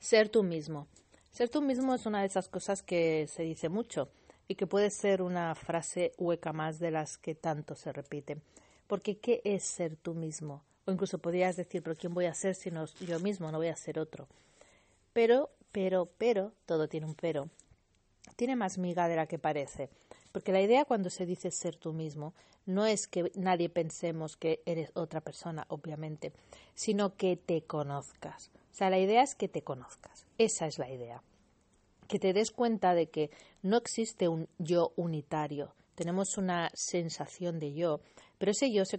Ser tú mismo. Ser tú mismo es una de esas cosas que se dice mucho y que puede ser una frase hueca más de las que tanto se repiten. Porque ¿qué es ser tú mismo? O incluso podrías decir, pero ¿quién voy a ser si no yo mismo? No voy a ser otro. Pero, pero, pero, todo tiene un pero. Tiene más miga de la que parece. Porque la idea cuando se dice ser tú mismo no es que nadie pensemos que eres otra persona, obviamente, sino que te conozcas. O sea, la idea es que te conozcas. Esa es la idea. Que te des cuenta de que no existe un yo unitario. Tenemos una sensación de yo, pero ese yo se,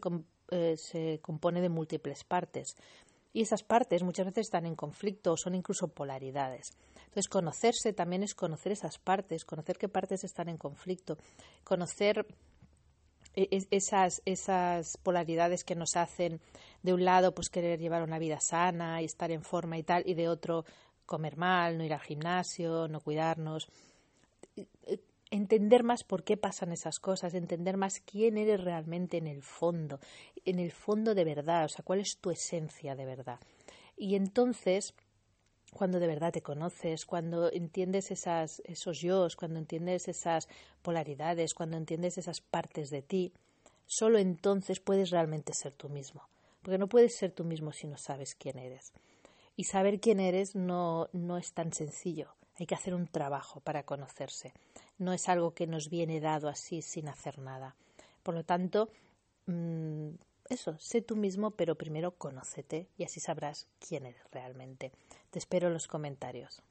eh, se compone de múltiples partes. Y esas partes muchas veces están en conflicto o son incluso polaridades. Entonces, conocerse también es conocer esas partes, conocer qué partes están en conflicto, conocer e-, esas, esas polaridades que nos hacen de un lado pues querer llevar una vida sana y estar en forma y tal y de otro comer mal, no ir al gimnasio, no cuidarnos entender más por qué pasan esas cosas, entender más quién eres realmente en el fondo, en el fondo de verdad, o sea, cuál es tu esencia de verdad. Y entonces cuando de verdad te conoces, cuando entiendes esas, esos yo, cuando entiendes esas polaridades, cuando entiendes esas partes de ti, solo entonces puedes realmente ser tú mismo. Porque no puedes ser tú mismo si no sabes quién eres. Y saber quién eres no, no es tan sencillo. Hay que hacer un trabajo para conocerse. No es algo que nos viene dado así sin hacer nada. Por lo tanto, mm, eso, sé tú mismo, pero primero conócete y así sabrás quién eres realmente. Te espero en los comentarios.